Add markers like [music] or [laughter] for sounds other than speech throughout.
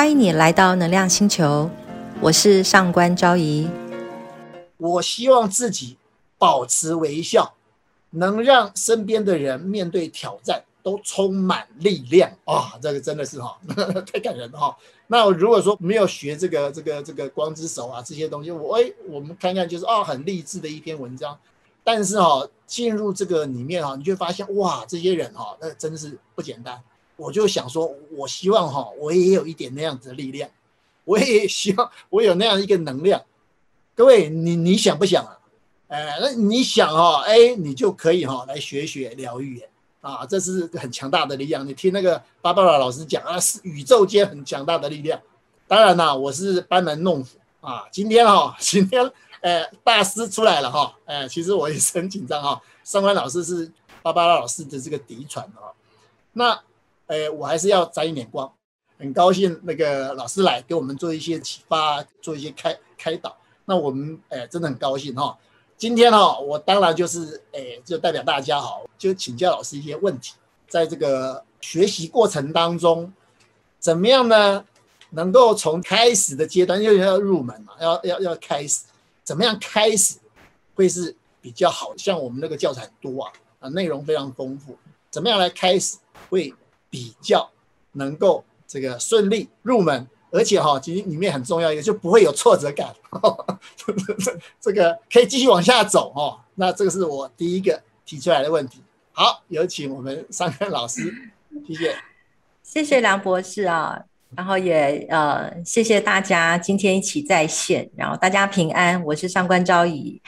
欢迎你来到能量星球，我是上官昭仪。我希望自己保持微笑，能让身边的人面对挑战都充满力量啊！这个真的是哈，[laughs] 太感人了哈。那如果说没有学这个这个这个光之手啊这些东西，我哎，我们看看就是哦，很励志的一篇文章。但是哈，进入这个里面哈，你就发现哇，这些人哈，那真的是不简单。我就想说，我希望哈，我也有一点那样子的力量，我也希望我有那样一个能量。各位，你你想不想啊？哎，那你想哈，哎，你就可以哈来学学疗愈啊，这是很强大的力量。你听那个巴巴拉老师讲啊，是宇宙间很强大的力量。当然啦，我是班门弄斧啊。今天哈，[laughs] 今天哎，大师出来了哈，哎，其实我也是很紧张哈。上官老师是巴巴拉老师的这个嫡传啊，那。哎，我还是要沾一点光，很高兴那个老师来给我们做一些启发，做一些开开导。那我们哎，真的很高兴哈。今天哈，我当然就是哎，就代表大家哈，就请教老师一些问题。在这个学习过程当中，怎么样呢？能够从开始的阶段，因为要入门嘛，要要要开始，怎么样开始会是比较好？像我们那个教材很多啊，啊，内容非常丰富，怎么样来开始会？比较能够这个顺利入门，而且哈，其实里面很重要一个，就不会有挫折感。这 [laughs] 这个可以继续往下走哦。那这个是我第一个提出来的问题。好，有请我们三根老师，谢谢。谢谢梁博士啊，然后也呃谢谢大家今天一起在线，然后大家平安。我是上官昭仪，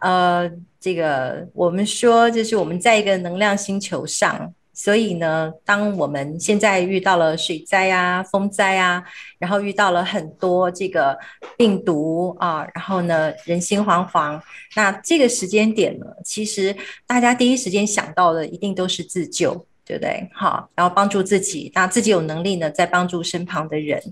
呃，这个我们说就是我们在一个能量星球上。所以呢，当我们现在遇到了水灾啊、风灾啊，然后遇到了很多这个病毒啊，然后呢人心惶惶，那这个时间点呢，其实大家第一时间想到的一定都是自救，对不对？好，然后帮助自己，那自己有能力呢，再帮助身旁的人。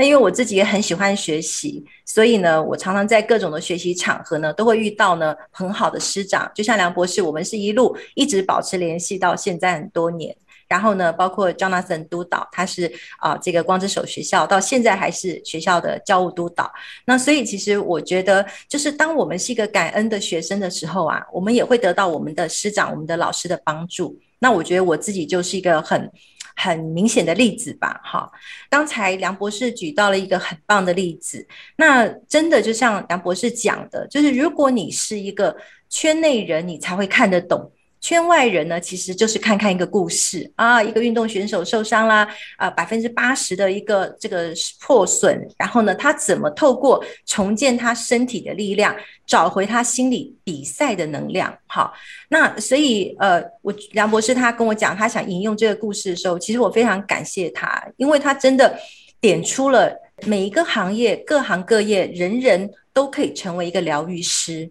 那因为我自己也很喜欢学习，所以呢，我常常在各种的学习场合呢，都会遇到呢很好的师长，就像梁博士，我们是一路一直保持联系到现在很多年。然后呢，包括 Jonathan 督导，他是啊这个光之手学校到现在还是学校的教务督导。那所以其实我觉得，就是当我们是一个感恩的学生的时候啊，我们也会得到我们的师长、我们的老师的帮助。那我觉得我自己就是一个很。很明显的例子吧，哈。刚才梁博士举到了一个很棒的例子，那真的就像梁博士讲的，就是如果你是一个圈内人，你才会看得懂。圈外人呢，其实就是看看一个故事啊，一个运动选手受伤啦，啊，百分之八十的一个这个破损，然后呢，他怎么透过重建他身体的力量，找回他心理比赛的能量？好，那所以呃，我梁博士他跟我讲，他想引用这个故事的时候，其实我非常感谢他，因为他真的点出了每一个行业、各行各业，人人都可以成为一个疗愈师。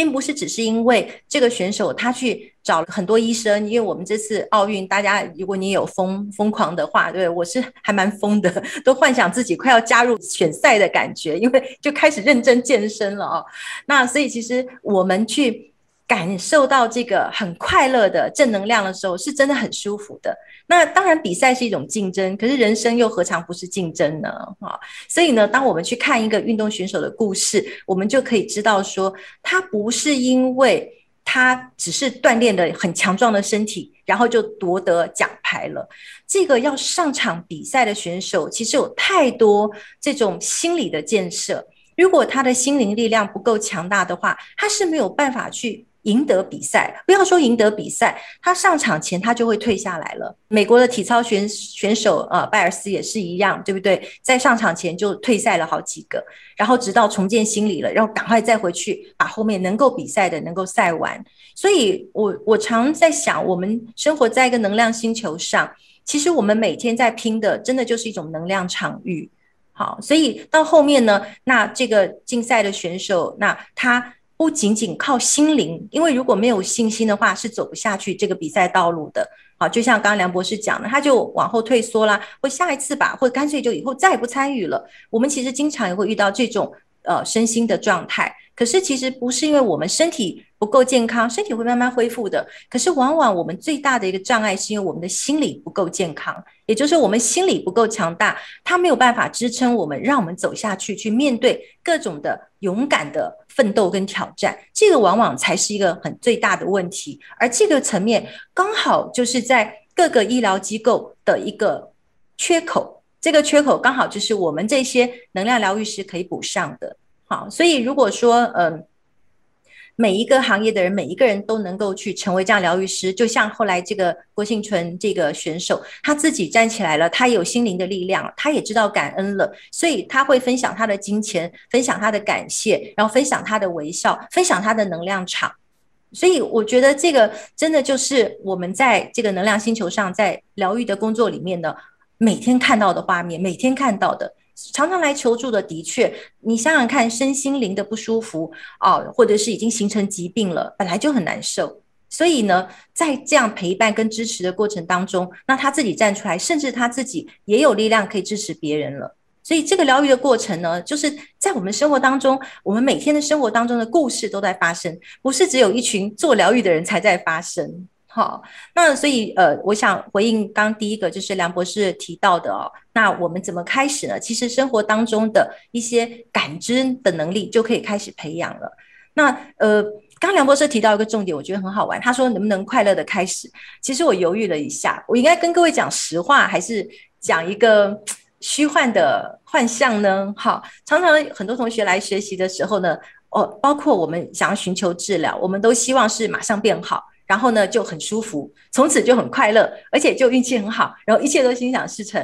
并不是只是因为这个选手他去找了很多医生，因为我们这次奥运，大家如果你有疯疯狂的话，对我是还蛮疯的，都幻想自己快要加入选赛的感觉，因为就开始认真健身了哦。那所以其实我们去。感受到这个很快乐的正能量的时候，是真的很舒服的。那当然，比赛是一种竞争，可是人生又何尝不是竞争呢？啊，所以呢，当我们去看一个运动选手的故事，我们就可以知道说，他不是因为他只是锻炼的很强壮的身体，然后就夺得奖牌了。这个要上场比赛的选手，其实有太多这种心理的建设。如果他的心灵力量不够强大的话，他是没有办法去。赢得比赛，不要说赢得比赛，他上场前他就会退下来了。美国的体操选选手呃拜尔斯也是一样，对不对？在上场前就退赛了好几个，然后直到重建心理了，然后赶快再回去把后面能够比赛的能够赛完。所以，我我常在想，我们生活在一个能量星球上，其实我们每天在拼的，真的就是一种能量场域。好，所以到后面呢，那这个竞赛的选手，那他。不仅仅靠心灵，因为如果没有信心的话，是走不下去这个比赛道路的。好，就像刚刚梁博士讲的，他就往后退缩啦，或下一次吧，或者干脆就以后再也不参与了。我们其实经常也会遇到这种呃身心的状态。可是其实不是因为我们身体不够健康，身体会慢慢恢复的。可是往往我们最大的一个障碍是因为我们的心理不够健康，也就是我们心理不够强大，它没有办法支撑我们，让我们走下去，去面对各种的勇敢的奋斗跟挑战。这个往往才是一个很最大的问题，而这个层面刚好就是在各个医疗机构的一个缺口，这个缺口刚好就是我们这些能量疗愈师可以补上的。好，所以如果说，嗯，每一个行业的人，每一个人都能够去成为这样疗愈师，就像后来这个郭幸存这个选手，他自己站起来了，他有心灵的力量，他也知道感恩了，所以他会分享他的金钱，分享他的感谢，然后分享他的微笑，分享他的能量场。所以我觉得这个真的就是我们在这个能量星球上，在疗愈的工作里面呢，每天看到的画面，每天看到的。常常来求助的，的确，你想想看，身心灵的不舒服啊，或者是已经形成疾病了，本来就很难受。所以呢，在这样陪伴跟支持的过程当中，那他自己站出来，甚至他自己也有力量可以支持别人了。所以这个疗愈的过程呢，就是在我们生活当中，我们每天的生活当中的故事都在发生，不是只有一群做疗愈的人才在发生。好，那所以呃，我想回应刚第一个就是梁博士提到的哦，那我们怎么开始呢？其实生活当中的一些感知的能力就可以开始培养了。那呃，刚梁博士提到一个重点，我觉得很好玩。他说能不能快乐的开始？其实我犹豫了一下，我应该跟各位讲实话，还是讲一个虚幻的幻象呢？好，常常很多同学来学习的时候呢，哦，包括我们想要寻求治疗，我们都希望是马上变好。然后呢，就很舒服，从此就很快乐，而且就运气很好，然后一切都心想事成。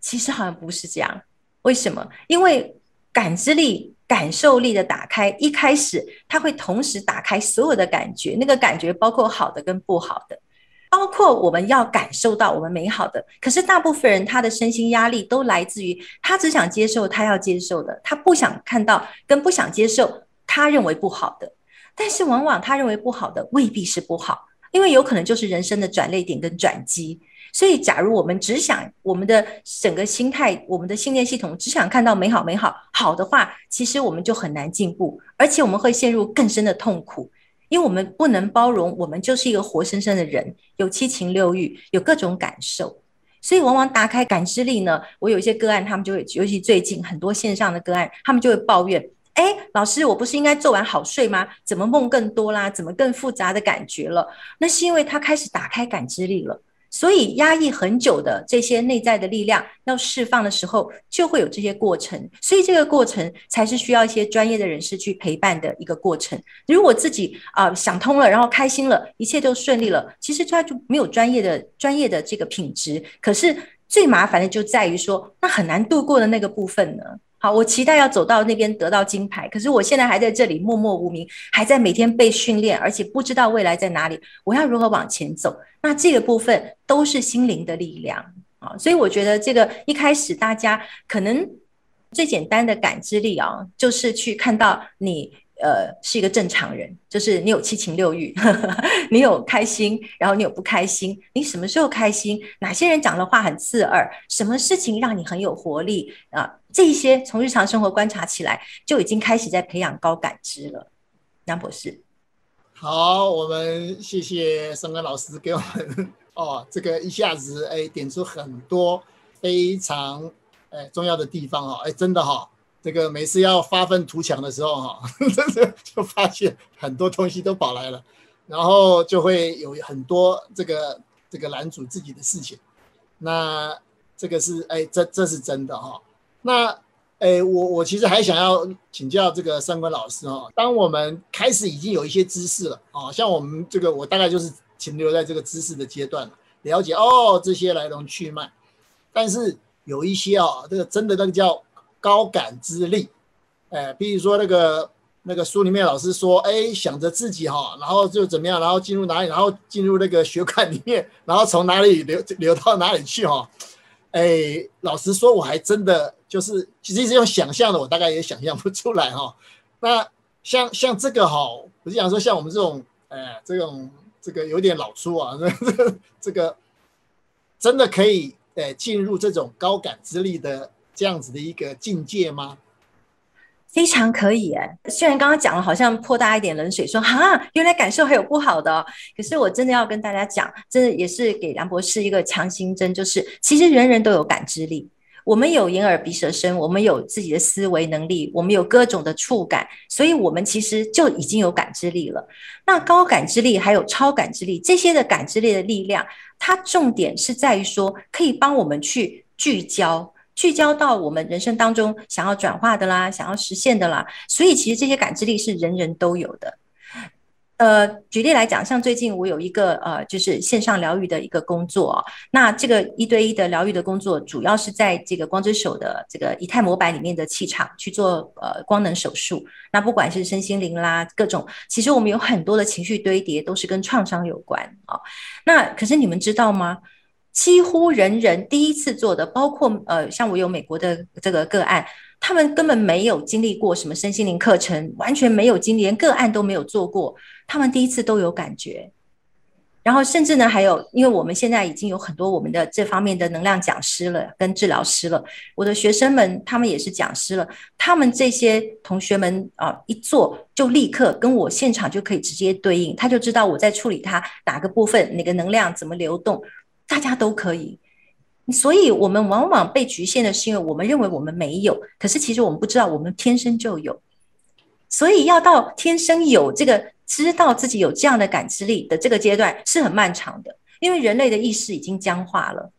其实好像不是这样，为什么？因为感知力、感受力的打开，一开始它会同时打开所有的感觉，那个感觉包括好的跟不好的，包括我们要感受到我们美好的。可是大部分人他的身心压力都来自于他只想接受他要接受的，他不想看到跟不想接受他认为不好的。但是往往他认为不好的未必是不好，因为有可能就是人生的转捩点跟转机。所以，假如我们只想我们的整个心态、我们的信念系统只想看到美好、美好好的话，其实我们就很难进步，而且我们会陷入更深的痛苦，因为我们不能包容我们就是一个活生生的人，有七情六欲，有各种感受。所以，往往打开感知力呢，我有一些个案，他们就会，尤其最近很多线上的个案，他们就会抱怨。哎，老师，我不是应该做完好睡吗？怎么梦更多啦？怎么更复杂的感觉了？那是因为他开始打开感知力了。所以压抑很久的这些内在的力量要释放的时候，就会有这些过程。所以这个过程才是需要一些专业的人士去陪伴的一个过程。如果自己啊想通了，然后开心了，一切都顺利了，其实他就没有专业的专业的这个品质。可是最麻烦的就在于说，那很难度过的那个部分呢？好，我期待要走到那边得到金牌，可是我现在还在这里默默无名，还在每天被训练，而且不知道未来在哪里。我要如何往前走？那这个部分都是心灵的力量啊，所以我觉得这个一开始大家可能最简单的感知力啊，就是去看到你。呃，是一个正常人，就是你有七情六欲，[laughs] 你有开心，然后你有不开心。你什么时候开心？哪些人讲的话很刺耳？什么事情让你很有活力啊？这些从日常生活观察起来，就已经开始在培养高感知了。杨博士，好，我们谢谢申根老师给我们 [laughs] 哦，这个一下子哎点出很多非常哎重要的地方哦，哎真的哈。这个每次要发愤图强的时候，哈，[laughs] 真的就发现很多东西都跑来了，然后就会有很多这个这个男主自己的事情。那这个是哎，这这是真的哈。那诶，我我其实还想要请教这个三观老师哈。当我们开始已经有一些知识了啊，像我们这个我大概就是停留在这个知识的阶段了，了解哦这些来龙去脉。但是有一些啊，这个真的那个叫。高感知力，哎，比如说那个那个书里面老师说，哎，想着自己哈，然后就怎么样，然后进入哪里，然后进入那个血管里面，然后从哪里流流到哪里去哈，哎，老实说，我还真的就是其实用想象的，我大概也想象不出来哈。那像像这个哈，我就想说，像我们这种，哎，这种这个有点老粗啊，这这个真的可以，哎，进入这种高感知力的。这样子的一个境界吗？非常可以哎，虽然刚刚讲了好像泼大一点冷水，说哈，原来感受还有不好的，可是我真的要跟大家讲，真的也是给梁博士一个强心针，就是其实人人都有感知力，我们有眼耳鼻舌身，我们有自己的思维能力，我们有各种的触感，所以我们其实就已经有感知力了。那高感知力还有超感知力这些的感知力的力量，它重点是在于说可以帮我们去聚焦。聚焦到我们人生当中想要转化的啦，想要实现的啦，所以其实这些感知力是人人都有的。呃，举例来讲，像最近我有一个呃，就是线上疗愈的一个工作，那这个一对一的疗愈的工作，主要是在这个光之手的这个以太模板里面的气场去做呃光能手术。那不管是身心灵啦，各种，其实我们有很多的情绪堆叠都是跟创伤有关啊。那可是你们知道吗？几乎人人第一次做的，包括呃，像我有美国的这个个案，他们根本没有经历过什么身心灵课程，完全没有经历，连个案都没有做过，他们第一次都有感觉。然后甚至呢，还有，因为我们现在已经有很多我们的这方面的能量讲师了，跟治疗师了，我的学生们他们也是讲师了，他们这些同学们啊，一做就立刻跟我现场就可以直接对应，他就知道我在处理他哪个部分，哪个能量怎么流动。大家都可以，所以我们往往被局限的是，因为我们认为我们没有，可是其实我们不知道，我们天生就有。所以要到天生有这个知道自己有这样的感知力的这个阶段是很漫长的，因为人类的意识已经僵化了。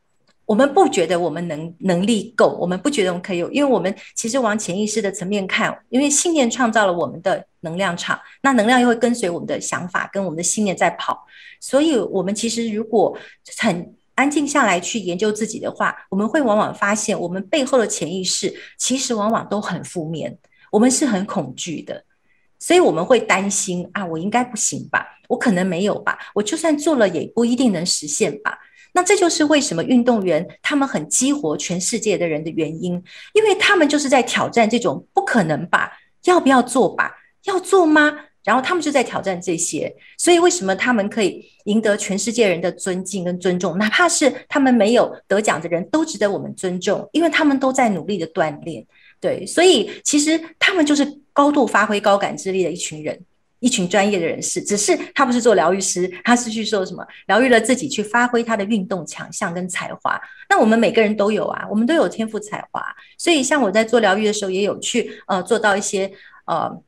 我们不觉得我们能能力够，我们不觉得我们可以有，因为我们其实往潜意识的层面看，因为信念创造了我们的能量场，那能量又会跟随我们的想法跟我们的信念在跑，所以我们其实如果很安静下来去研究自己的话，我们会往往发现，我们背后的潜意识其实往往都很负面，我们是很恐惧的，所以我们会担心啊，我应该不行吧，我可能没有吧，我就算做了也不一定能实现吧。那这就是为什么运动员他们很激活全世界的人的原因，因为他们就是在挑战这种不可能吧？要不要做吧？要做吗？然后他们就在挑战这些，所以为什么他们可以赢得全世界人的尊敬跟尊重？哪怕是他们没有得奖的人都值得我们尊重，因为他们都在努力的锻炼。对，所以其实他们就是高度发挥高感知力的一群人。一群专业的人士，只是他不是做疗愈师，他是去做什么疗愈了自己，去发挥他的运动强项跟才华。那我们每个人都有啊，我们都有天赋才华。所以像我在做疗愈的时候，也有去呃做到一些呃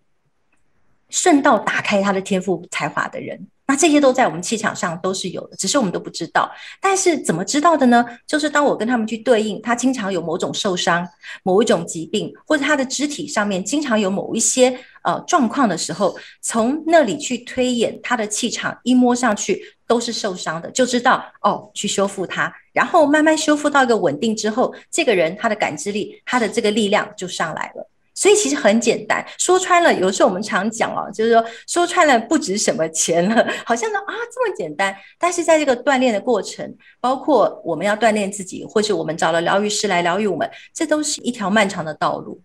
顺道打开他的天赋才华的人。那这些都在我们气场上都是有的，只是我们都不知道。但是怎么知道的呢？就是当我跟他们去对应，他经常有某种受伤、某一种疾病，或者他的肢体上面经常有某一些呃状况的时候，从那里去推演他的气场，一摸上去都是受伤的，就知道哦，去修复它，然后慢慢修复到一个稳定之后，这个人他的感知力、他的这个力量就上来了。所以其实很简单，说穿了，有时候我们常讲哦，就是说说穿了不值什么钱了，[laughs] 好像呢啊这么简单。但是在这个锻炼的过程，包括我们要锻炼自己，或是我们找了疗愈师来疗愈我们，这都是一条漫长的道路。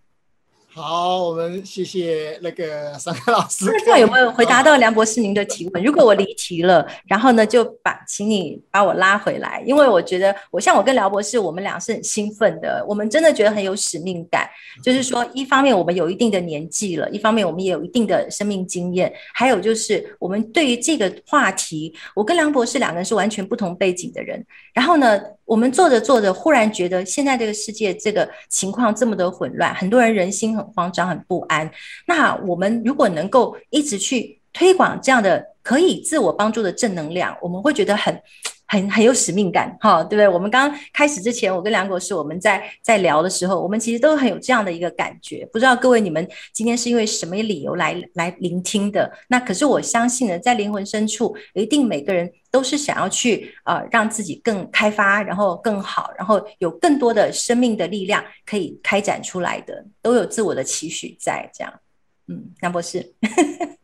好，我们谢谢那个三个老师。不知道有没有回答到梁博士您的提问？如果我离题了，然后呢，就把请你把我拉回来，因为我觉得我像我跟梁博士，我们俩是很兴奋的，我们真的觉得很有使命感。就是说，一方面我们有一定的年纪了，一方面我们也有一定的生命经验，还有就是我们对于这个话题，我跟梁博士两个人是完全不同背景的人。然后呢？我们做着做着，忽然觉得现在这个世界这个情况这么的混乱，很多人人心很慌张、很不安。那我们如果能够一直去推广这样的可以自我帮助的正能量，我们会觉得很。很很有使命感，哈，对不对？我们刚开始之前，我跟梁博士我们在在聊的时候，我们其实都很有这样的一个感觉。不知道各位你们今天是因为什么理由来来聆听的？那可是我相信呢，在灵魂深处，一定每个人都是想要去呃让自己更开发，然后更好，然后有更多的生命的力量可以开展出来的，都有自我的期许在这样。嗯，梁博士。[laughs]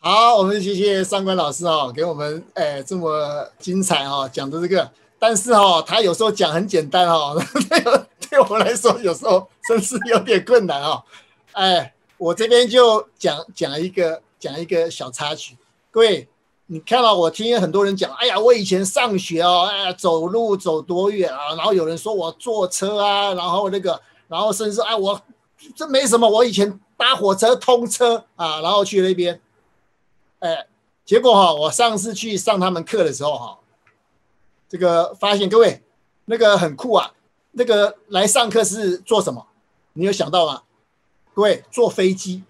好，我们谢谢上官老师哦，给我们哎这么精彩哦讲的这个，但是哈，他有时候讲很简单哦，[laughs] 对我们来说有时候真是有点困难哦。哎，我这边就讲讲一个讲一个小插曲，各位，你看到我听很多人讲，哎呀，我以前上学哦，哎，走路走多远啊，然后有人说我坐车啊，然后那个，然后甚至哎我这没什么，我以前搭火车通车啊，然后去那边，哎，结果哈，我上次去上他们课的时候哈，这个发现各位那个很酷啊，那个来上课是做什么？你有想到吗？各位坐飞机，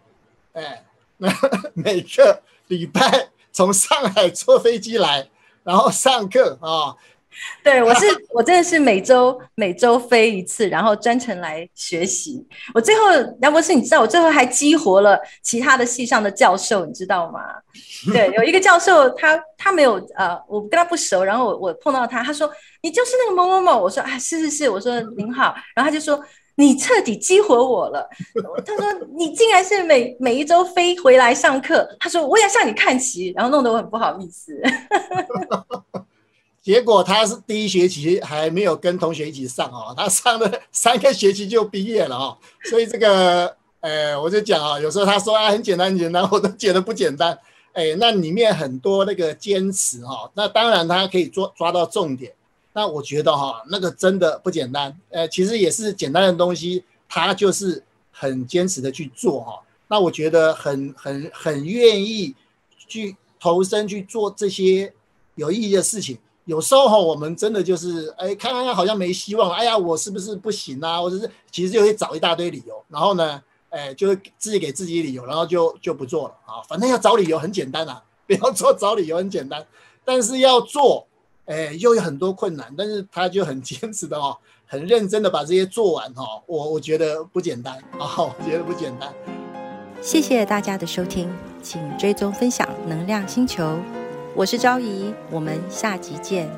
哎，[laughs] 每个礼拜从上海坐飞机来，然后上课啊。[laughs] 对，我是我真的是每周每周飞一次，然后专程来学习。我最后杨博士，你知道我最后还激活了其他的系上的教授，你知道吗？对，有一个教授，他他没有呃，我跟他不熟，然后我我碰到他，他说你就是那个某某某，我说啊是是是，我说您好，然后他就说你彻底激活我了。他说你竟然是每每一周飞回来上课，他说我要向你看齐，然后弄得我很不好意思。[laughs] 结果他是第一学期还没有跟同学一起上哦，他上了 [laughs] 三个学期就毕业了哦，所以这个，呃，我就讲啊，有时候他说啊很简单很简单，我都觉得不简单，哎，那里面很多那个坚持哈，那当然他可以抓抓到重点，那我觉得哈，那个真的不简单，呃，其实也是简单的东西，他就是很坚持的去做哈，那我觉得很很很愿意去投身去做这些有意义的事情。有时候，我们真的就是哎，看看看好像没希望，哎呀，我是不是不行啊？或者是其实就会找一大堆理由，然后呢，哎，就会自己给自己理由，然后就就不做了啊。反正要找理由很简单啊，[laughs] 不要做找理由很简单，但是要做，哎，又有很多困难。但是他就很坚持的哦，很认真的把这些做完哈。我我觉得不简单啊，我觉得不简单。谢谢大家的收听，请追踪分享能量星球。我是昭仪，我们下集见。